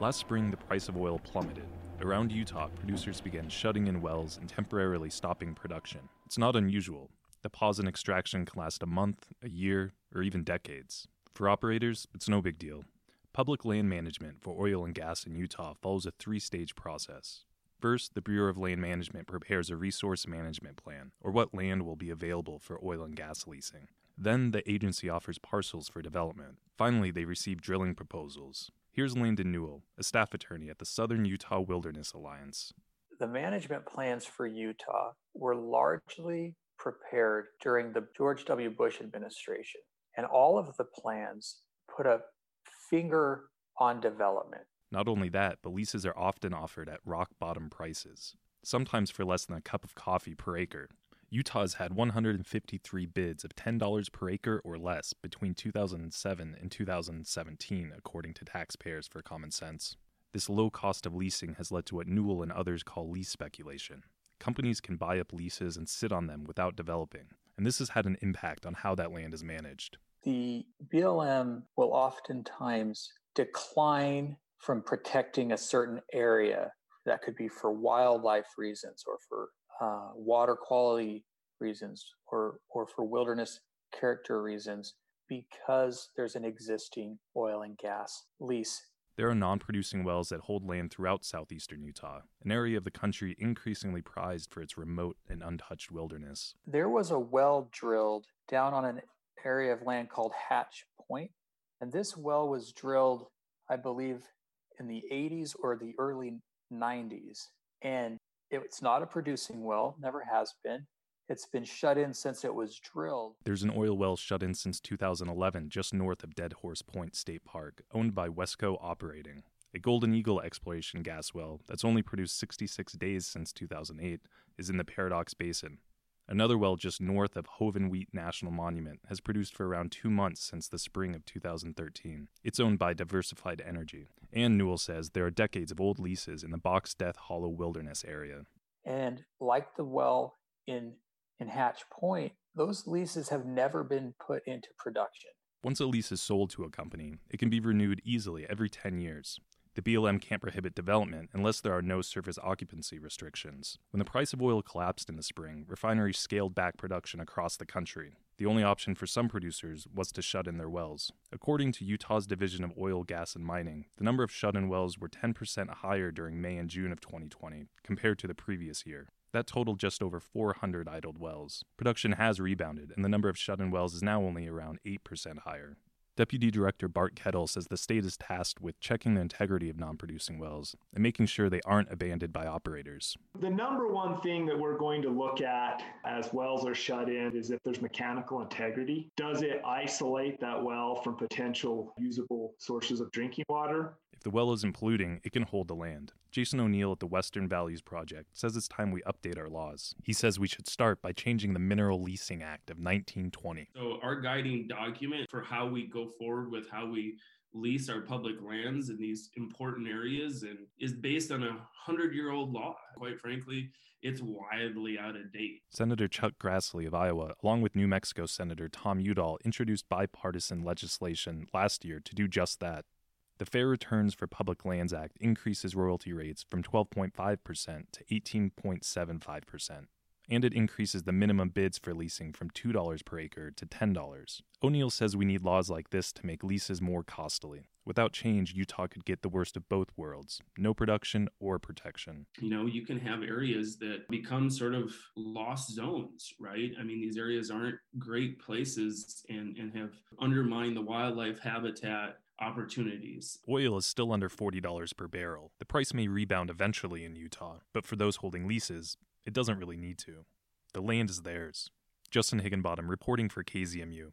Last spring, the price of oil plummeted. Around Utah, producers began shutting in wells and temporarily stopping production. It's not unusual. The pause in extraction can last a month, a year, or even decades. For operators, it's no big deal. Public land management for oil and gas in Utah follows a three stage process. First, the Bureau of Land Management prepares a resource management plan, or what land will be available for oil and gas leasing. Then, the agency offers parcels for development. Finally, they receive drilling proposals. Here's Landon Newell, a staff attorney at the Southern Utah Wilderness Alliance. The management plans for Utah were largely prepared during the George W. Bush administration, and all of the plans put a finger on development. Not only that, but leases are often offered at rock bottom prices, sometimes for less than a cup of coffee per acre. Utah has had 153 bids of $10 per acre or less between 2007 and 2017, according to taxpayers for common sense. This low cost of leasing has led to what Newell and others call lease speculation. Companies can buy up leases and sit on them without developing, and this has had an impact on how that land is managed. The BLM will oftentimes decline from protecting a certain area that could be for wildlife reasons or for uh, water quality reasons or, or for wilderness character reasons because there's an existing oil and gas lease. There are non producing wells that hold land throughout southeastern Utah, an area of the country increasingly prized for its remote and untouched wilderness. There was a well drilled down on an area of land called Hatch Point, and this well was drilled, I believe, in the 80s or the early 90s. And it's not a producing well, never has been. It's been shut in since it was drilled. There's an oil well shut in since 2011 just north of Dead Horse Point State Park, owned by Wesco Operating. A Golden Eagle exploration gas well that's only produced 66 days since 2008 is in the Paradox Basin, Another well just north of Hovenweep National Monument has produced for around two months since the spring of 2013. It's owned by Diversified Energy. And Newell says there are decades of old leases in the Box Death Hollow Wilderness area. And like the well in, in Hatch Point, those leases have never been put into production. Once a lease is sold to a company, it can be renewed easily every 10 years. The BLM can't prohibit development unless there are no surface occupancy restrictions. When the price of oil collapsed in the spring, refineries scaled back production across the country. The only option for some producers was to shut in their wells. According to Utah's Division of Oil, Gas, and Mining, the number of shut in wells were 10% higher during May and June of 2020 compared to the previous year. That totaled just over 400 idled wells. Production has rebounded, and the number of shut in wells is now only around 8% higher. Deputy Director Bart Kettle says the state is tasked with checking the integrity of non producing wells and making sure they aren't abandoned by operators. The number one thing that we're going to look at as wells are shut in is if there's mechanical integrity. Does it isolate that well from potential usable sources of drinking water? The well isn't polluting, it can hold the land. Jason O'Neill at the Western Values Project says it's time we update our laws. He says we should start by changing the Mineral Leasing Act of 1920. So, our guiding document for how we go forward with how we lease our public lands in these important areas and is based on a hundred year old law. Quite frankly, it's wildly out of date. Senator Chuck Grassley of Iowa, along with New Mexico Senator Tom Udall, introduced bipartisan legislation last year to do just that. The Fair Returns for Public Lands Act increases royalty rates from 12.5% to 18.75%, and it increases the minimum bids for leasing from $2 per acre to $10. O'Neill says we need laws like this to make leases more costly. Without change, Utah could get the worst of both worlds no production or protection. You know, you can have areas that become sort of lost zones, right? I mean, these areas aren't great places and, and have undermined the wildlife habitat opportunities. Oil is still under $40 per barrel. The price may rebound eventually in Utah, but for those holding leases, it doesn't really need to. The land is theirs. Justin Higginbottom reporting for KZMU.